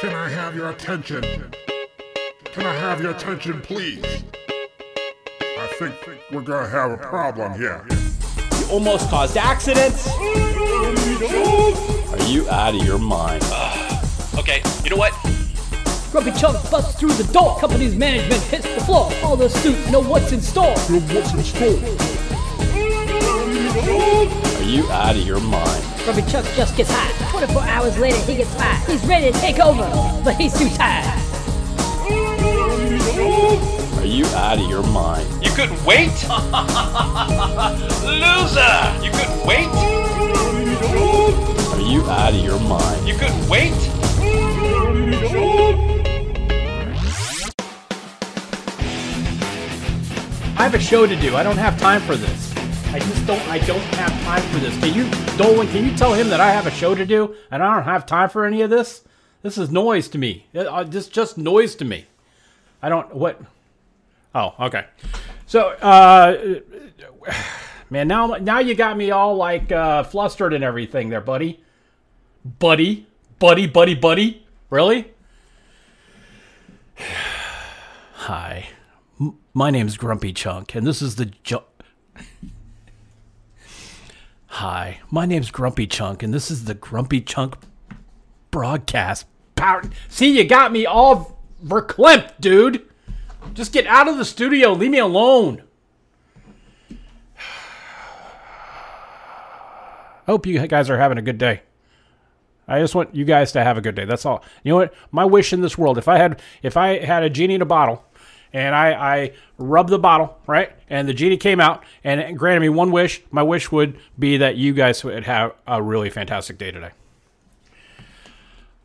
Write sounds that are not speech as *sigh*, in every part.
Can I have your attention? Can I have your attention, please? I think we're gonna have a problem here. You almost caused accidents. Are you out of your mind? *sighs* Okay, you know what? Grumpy Chunk busts through the door. Company's management hits the floor. All the suits know what's in store. Know What's in store? Are you out of your mind? Grumpy Chunk just gets high. 24 hours later, he gets fired. He's ready to take over, but he's too tired. Are you out of your mind? You couldn't wait? *laughs* Loser! You couldn't wait? Are you out of your mind? You couldn't wait? I have a show to do. I don't have time for this. I just don't. I don't have time for this. Can you, Dolan? Can you tell him that I have a show to do and I don't have time for any of this? This is noise to me. Uh, This just noise to me. I don't. What? Oh, okay. So, uh, man, now now you got me all like uh, flustered and everything, there, buddy. Buddy, buddy, buddy, buddy. Really? *sighs* Hi. M- My name's Grumpy Chunk, and this is the ju- Hi, my name's Grumpy Chunk, and this is the Grumpy Chunk broadcast. Power. See, you got me all verklempt, dude. Just get out of the studio. Leave me alone. *sighs* Hope you guys are having a good day. I just want you guys to have a good day. That's all. You know what? My wish in this world, if I had if I had a genie in a bottle and I, I rubbed the bottle, right? And the genie came out and granted me one wish, my wish would be that you guys would have a really fantastic day today.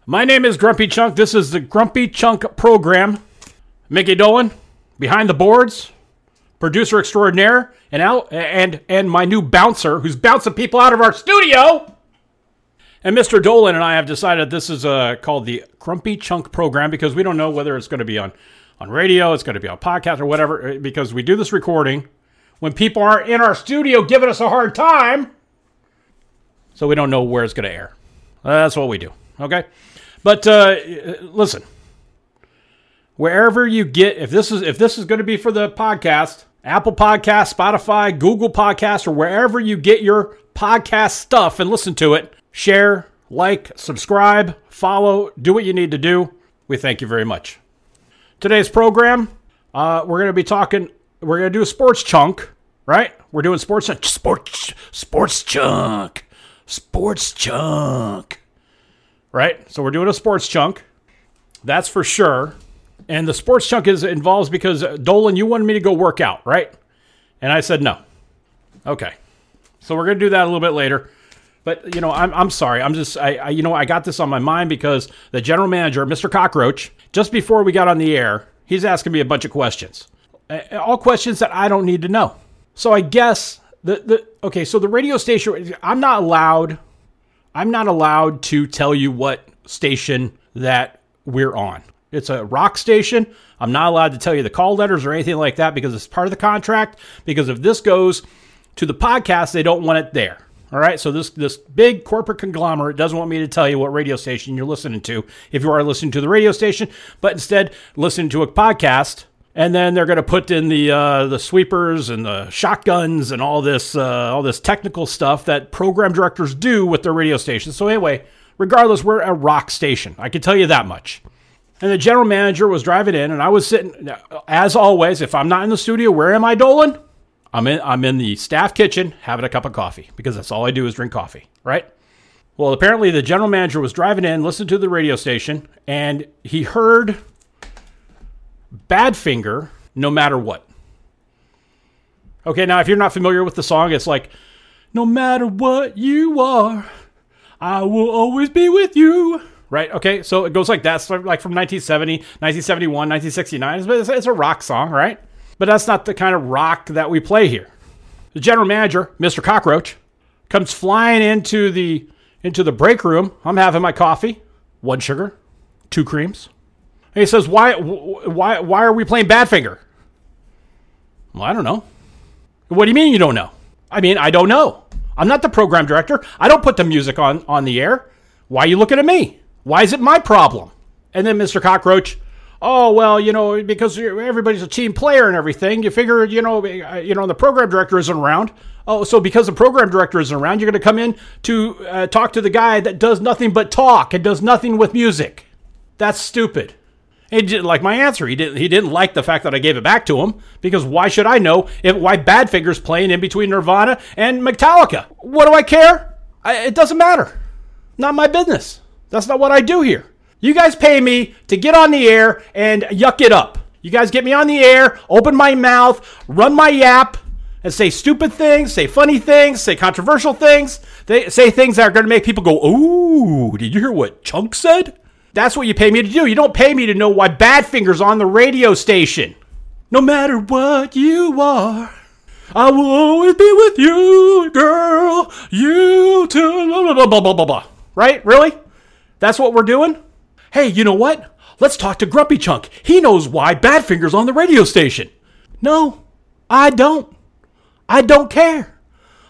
My name is Grumpy Chunk. This is the Grumpy Chunk program. Mickey Dolan, behind the boards, producer extraordinaire, and out and and my new bouncer who's bouncing people out of our studio. And Mr. Dolan and I have decided this is uh, called the Grumpy Chunk program because we don't know whether it's going to be on, on radio, it's going to be on podcast or whatever, uh, because we do this recording when people aren't in our studio giving us a hard time. So we don't know where it's going to air. That's what we do. Okay. But uh, listen, wherever you get, if this is if this is going to be for the podcast, Apple Podcast, Spotify, Google Podcast, or wherever you get your podcast stuff and listen to it, share, like, subscribe, follow, do what you need to do. We thank you very much. Today's program, uh, we're going to be talking. We're going to do a sports chunk, right? We're doing sports sports sports chunk, sports chunk, right? So we're doing a sports chunk. That's for sure. And the sports chunk is involves because uh, Dolan, you wanted me to go work out, right? And I said no. Okay. So we're gonna do that a little bit later. But you know, I'm, I'm sorry. I'm just I, I you know I got this on my mind because the general manager, Mr. Cockroach, just before we got on the air, he's asking me a bunch of questions, all questions that I don't need to know. So I guess the the okay. So the radio station, I'm not allowed. I'm not allowed to tell you what station that we're on. It's a rock station. I'm not allowed to tell you the call letters or anything like that because it's part of the contract. Because if this goes to the podcast, they don't want it there. All right. So this this big corporate conglomerate doesn't want me to tell you what radio station you're listening to if you are listening to the radio station, but instead listen to a podcast. And then they're going to put in the uh, the sweepers and the shotguns and all this uh, all this technical stuff that program directors do with their radio stations. So anyway, regardless, we're a rock station. I can tell you that much. And the general manager was driving in, and I was sitting. As always, if I'm not in the studio, where am I, Dolan? I'm in. I'm in the staff kitchen having a cup of coffee because that's all I do is drink coffee, right? Well, apparently the general manager was driving in, listened to the radio station, and he heard Badfinger no matter what. Okay, now if you're not familiar with the song, it's like, no matter what you are, I will always be with you. Right? Okay, so it goes like that. So like from 1970, 1971, 1969. It's, it's a rock song, right? But that's not the kind of rock that we play here. The general manager, Mr. Cockroach, comes flying into the into the break room. I'm having my coffee, one sugar, two creams. And he says, "Why, why, why are we playing Badfinger?" Well, I don't know. What do you mean you don't know? I mean, I don't know. I'm not the program director. I don't put the music on on the air. Why are you looking at me? Why is it my problem? And then Mr. Cockroach, oh well, you know, because everybody's a team player and everything, you figure, you know, uh, you know, the program director isn't around. Oh, so because the program director isn't around, you're going to come in to uh, talk to the guy that does nothing but talk and does nothing with music. That's stupid. He didn't like my answer. He didn't. He didn't like the fact that I gave it back to him because why should I know if why Badfinger's playing in between Nirvana and Metallica? What do I care? I, it doesn't matter. Not my business. That's not what I do here. You guys pay me to get on the air and yuck it up. You guys get me on the air, open my mouth, run my yap, and say stupid things, say funny things, say controversial things, they say things that are going to make people go, "Ooh, did you hear what Chunk said?" That's what you pay me to do. You don't pay me to know why Badfinger's on the radio station. No matter what you are, I will always be with you, girl. You too. Blah, blah, blah, blah, blah, blah. Right? Really? That's what we're doing? Hey, you know what? Let's talk to Grumpy Chunk. He knows why Badfinger's on the radio station. No, I don't. I don't care.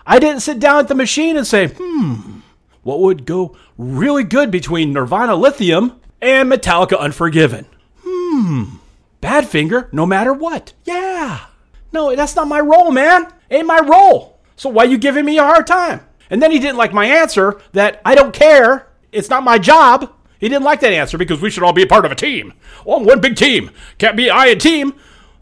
I didn't sit down at the machine and say, hmm, what would go really good between Nirvana Lithium and Metallica Unforgiven? Hmm, Badfinger, no matter what. Yeah. No, that's not my role, man. Ain't my role. So why you giving me a hard time? And then he didn't like my answer that I don't care. It's not my job. He didn't like that answer because we should all be a part of a team. Oh, one big team. Can't be I a team.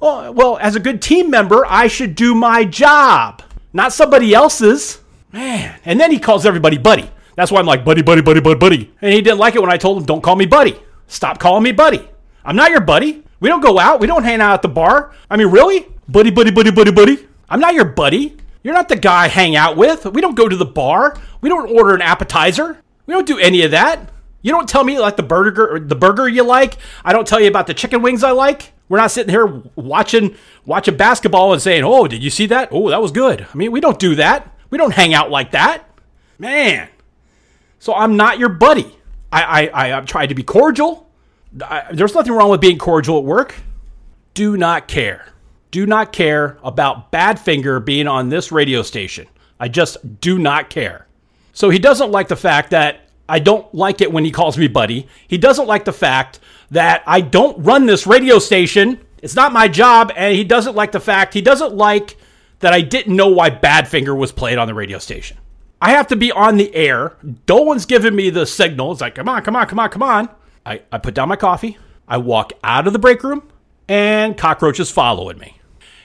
Oh, well, as a good team member, I should do my job, not somebody else's. Man. And then he calls everybody buddy. That's why I'm like, buddy, buddy, buddy, buddy, buddy. And he didn't like it when I told him, don't call me buddy. Stop calling me buddy. I'm not your buddy. We don't go out. We don't hang out at the bar. I mean, really? Buddy, buddy, buddy, buddy, buddy. I'm not your buddy. You're not the guy I hang out with. We don't go to the bar. We don't order an appetizer. We don't do any of that. You don't tell me like the burger the burger you like. I don't tell you about the chicken wings I like. We're not sitting here watching watching basketball and saying, "Oh, did you see that? Oh, that was good." I mean, we don't do that. We don't hang out like that, man. So I'm not your buddy. I I, I tried to be cordial. I, there's nothing wrong with being cordial at work. Do not care. Do not care about Badfinger being on this radio station. I just do not care. So he doesn't like the fact that I don't like it when he calls me buddy. He doesn't like the fact that I don't run this radio station. It's not my job. And he doesn't like the fact, he doesn't like that I didn't know why Badfinger was played on the radio station. I have to be on the air. Dolan's giving me the signal. It's like, come on, come on, come on, come on. I, I put down my coffee. I walk out of the break room, and Cockroach is following me.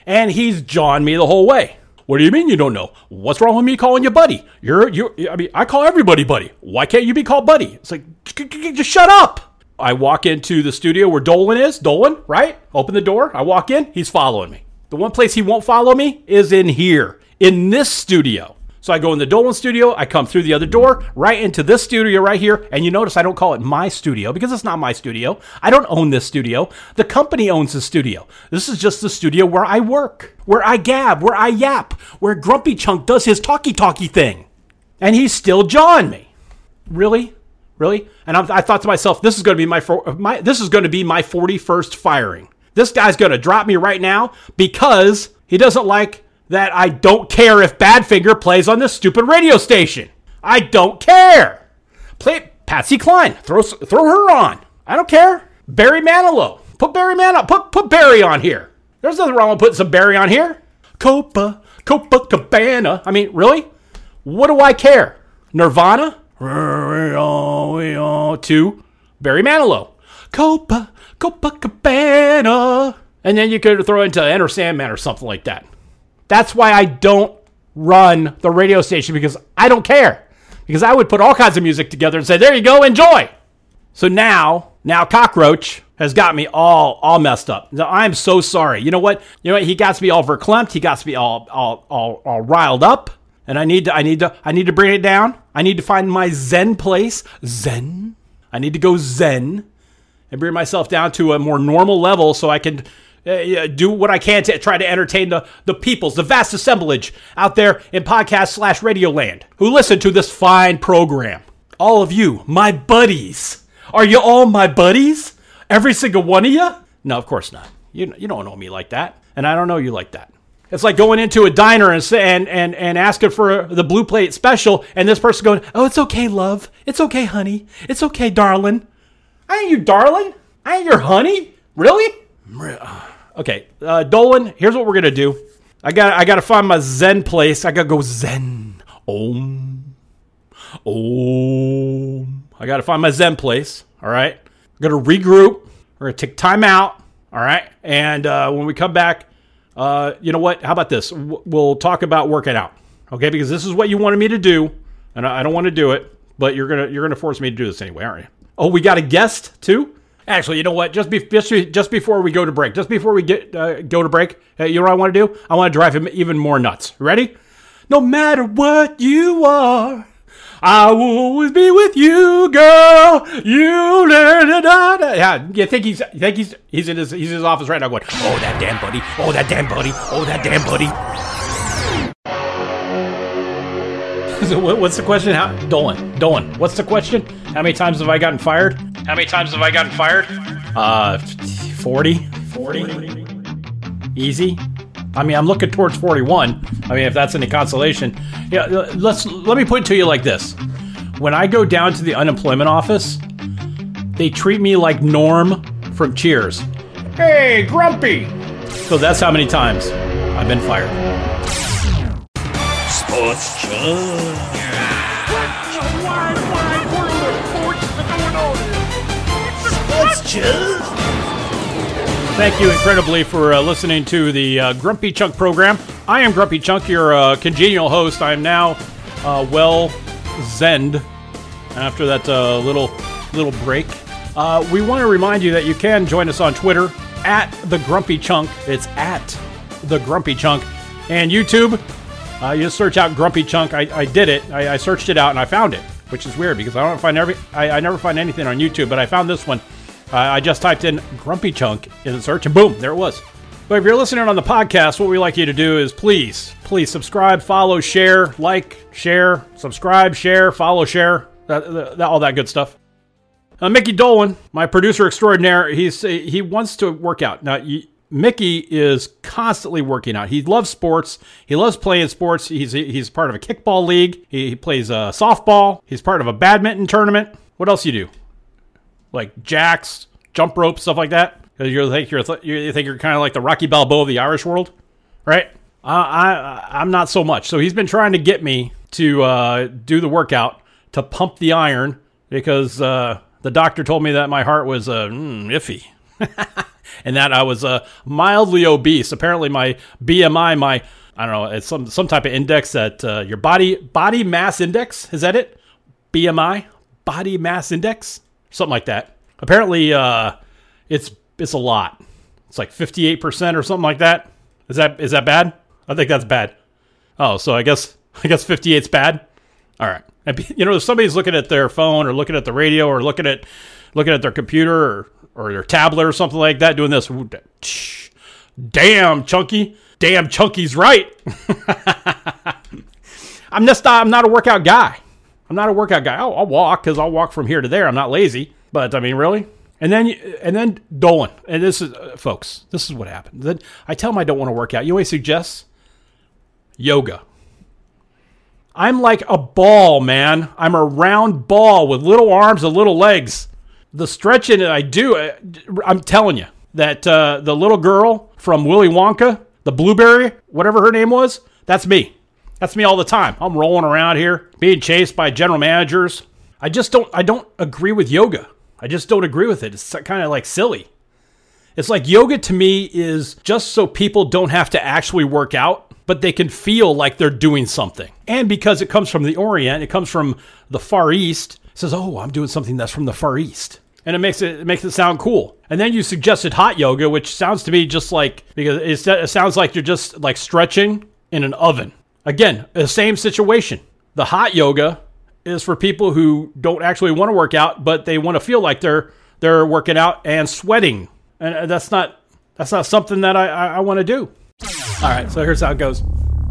And he's jawing me the whole way. What do you mean you don't know? What's wrong with me calling you buddy? You're you. I mean, I call everybody buddy. Why can't you be called buddy? It's like just shut up. I walk into the studio where Dolan is. Dolan, right? Open the door. I walk in. He's following me. The one place he won't follow me is in here, in this studio. So I go in the Dolan studio, I come through the other door, right into this studio right here, and you notice I don't call it my studio because it's not my studio. I don't own this studio. The company owns the studio. This is just the studio where I work, where I gab, where I yap, where Grumpy Chunk does his talkie talkie thing. And he's still jawing me. Really? Really? And I'm, i thought to myself, this is going to be my, my this is going to be my 41st firing. This guy's going to drop me right now because he doesn't like that I don't care if Badfinger plays on this stupid radio station. I don't care. Play Patsy Cline. Throw throw her on. I don't care. Barry Manilow. Put Barry Manilow. Put put Barry on here. There's nothing wrong with putting some Barry on here. Copa Copa Cabana. I mean, really? What do I care? Nirvana. Two. Barry Manilow. Copa Copacabana. And then you could throw into Enter Sandman or something like that. That's why I don't run the radio station because I don't care. Because I would put all kinds of music together and say, there you go, enjoy. So now, now Cockroach has got me all all messed up. Now, I'm so sorry. You know what? You know what? He got me all verklempt. He got me all all all all riled up. And I need to I need to I need to bring it down. I need to find my zen place. Zen. I need to go zen and bring myself down to a more normal level so I can uh, do what I can to try to entertain the, the peoples, the vast assemblage out there in podcast slash radio land who listen to this fine program. All of you, my buddies. Are you all my buddies? Every single one of you? No, of course not. You, you don't know me like that. And I don't know you like that. It's like going into a diner and, and, and, and asking for the blue plate special, and this person going, Oh, it's okay, love. It's okay, honey. It's okay, darling. I ain't your darling. I ain't your honey. Really? Okay, uh, Dolan. Here's what we're gonna do. I got I gotta find my Zen place. I gotta go Zen. Om. Om. I gotta find my Zen place. All right. I'm gonna regroup. We're gonna take time out. All right. And uh, when we come back, uh, you know what? How about this? We'll talk about working out. Okay, because this is what you wanted me to do, and I don't want to do it, but you're gonna you're gonna force me to do this anyway, aren't you? Oh, we got a guest too. Actually, you know what? Just be, just just before we go to break, just before we get uh, go to break, uh, you know what I want to do? I want to drive him even more nuts. Ready? No matter what you are, I will always be with you, girl. You da, da, da. Yeah, you think he's you think he's he's in his he's in his office right now going, oh that damn buddy, oh that damn buddy, oh that damn buddy. *laughs* So what's the question? How, Dolan, Dolan, what's the question? How many times have I gotten fired? How many times have I gotten fired? Uh, 40? 40? Easy. I mean, I'm looking towards 41. I mean, if that's any consolation. Yeah, let's let me put it to you like this. When I go down to the unemployment office, they treat me like Norm from Cheers. Hey, Grumpy. So that's how many times I've been fired. Sports Thank you incredibly for uh, listening to the uh, Grumpy Chunk program. I am Grumpy Chunk, your uh, congenial host. I am now uh, well zend after that uh, little little break. Uh, we want to remind you that you can join us on Twitter at the Grumpy Chunk. It's at the Grumpy Chunk and YouTube. You just search out Grumpy Chunk. I, I did it. I, I searched it out and I found it, which is weird because I don't find every I, I never find anything on YouTube, but I found this one. Uh, I just typed in Grumpy Chunk in the search and boom, there it was. But if you're listening on the podcast, what we like you to do is please, please subscribe, follow, share, like, share, subscribe, share, follow, share, that, that, all that good stuff. Uh, Mickey Dolan, my producer extraordinaire, he's he wants to work out. Now, y Mickey is constantly working out. He loves sports. He loves playing sports. He's he's part of a kickball league. He, he plays uh, softball. He's part of a badminton tournament. What else you do? Like jacks, jump rope, stuff like that. 'Cause You think you're you think you're kind of like the Rocky Balboa of the Irish world, right? I, I I'm not so much. So he's been trying to get me to uh, do the workout to pump the iron because uh, the doctor told me that my heart was uh, mm, iffy. *laughs* and that I was uh, mildly obese. Apparently, my BMI, my I don't know, it's some some type of index that uh, your body body mass index is that it? BMI, body mass index, something like that. Apparently, uh, it's it's a lot. It's like fifty eight percent or something like that. Is that is that bad? I think that's bad. Oh, so I guess *laughs* I guess fifty eight's bad. All right. *laughs* You know, if somebody's looking at their phone or looking at the radio or looking at looking at their computer or, or their tablet or something like that, doing this, damn, Chunky, damn, Chunky's right. *laughs* I'm just I'm not a workout guy. I'm not a workout guy. I'll, I'll walk because I'll walk from here to there. I'm not lazy, but I mean, really. And then, and then Dolan, and this is, uh, folks, this is what happened. Then I tell him I don't want to work out. You he suggests? Yoga. I'm like a ball, man. I'm a round ball with little arms and little legs. The stretching that I do, uh, I'm telling you that uh, the little girl from Willy Wonka, the blueberry, whatever her name was, that's me. That's me all the time. I'm rolling around here, being chased by general managers. I just don't. I don't agree with yoga. I just don't agree with it. It's kind of like silly. It's like yoga to me is just so people don't have to actually work out, but they can feel like they're doing something. And because it comes from the Orient, it comes from the Far East, says, "Oh, I'm doing something that's from the Far East." And it makes it, it makes it sound cool. And then you suggested hot yoga, which sounds to me just like because it sounds like you're just like stretching in an oven. Again, the same situation. The hot yoga is for people who don't actually want to work out, but they want to feel like they're they're working out and sweating, and uh, that's not that's not something that I I, I want to do. All right, so here's how it goes.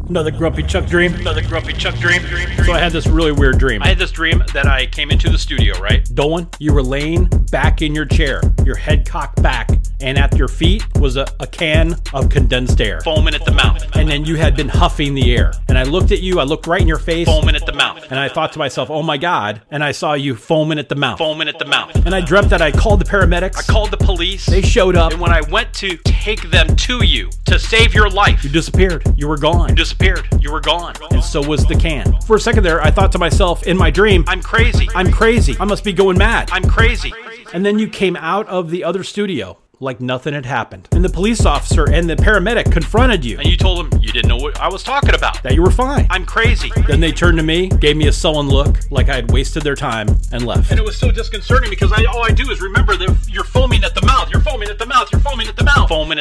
Another grumpy Chunk dream. Another grumpy Chunk dream. So I had this really weird dream. I had this dream that I came into the studio, right? Dolan, you were laying back in your chair, your head cocked back and at your feet was a, a can of condensed air. Foaming at the mouth. And then you had been huffing the air. And I looked at you, I looked right in your face, Foaming at the mouth. and I thought to myself, oh my God. And I saw you foaming at the mouth. Foaming at the mouth. And I dreamt that I called the paramedics. I called the police. They showed up. And when I went to take them to you to save your life, You disappeared. You were gone. you disappeared. You were gone. and so was the can. For a second there, I thought to myself in my dream, I'm crazy. I'm crazy. I must be going mad. I'm crazy. And then you came out of the other studio like nothing had happened. And the police officer and the paramedic confronted you And you told them you didn't know what I was talking about. that you were fine. I'm crazy. Then they turned to me, gave me a sullen look, like I had wasted their time, and left. And it was so disconcerting because I, all I do is remember that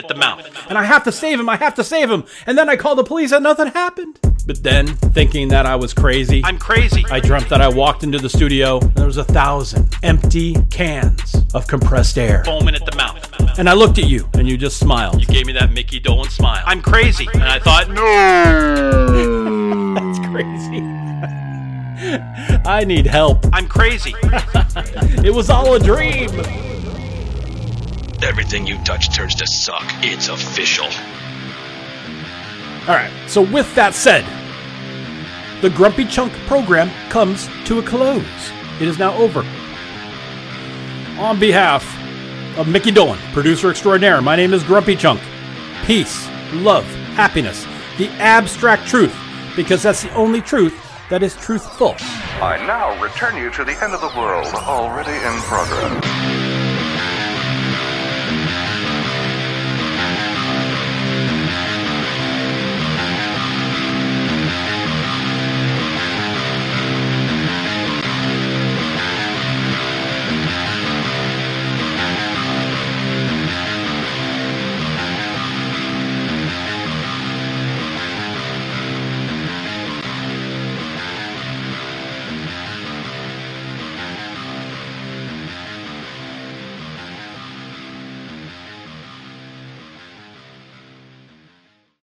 at the mouth. And I have to save him. I have to save him. And then I called the police and nothing happened. But then, thinking that I was crazy, I'm crazy. I dreamt that I walked into the studio and there was a thousand empty cans of compressed air. foaming at the mouth. And I looked at you and you just smiled. You gave me that Mickey Dolan smile. I'm crazy. And I thought, no. *laughs* That's crazy. *laughs* I need help. I'm crazy. *laughs* It was all a dream. Everything you touch turns to suck. It's official. All right, so with that said, the Grumpy Chunk program comes to a close. It is now over. On behalf of Mickey Dolan, producer extraordinaire, my name is Grumpy Chunk. Peace, love, happiness, the abstract truth, because that's the only truth that is truthful. I now return you to the end of the world already in progress.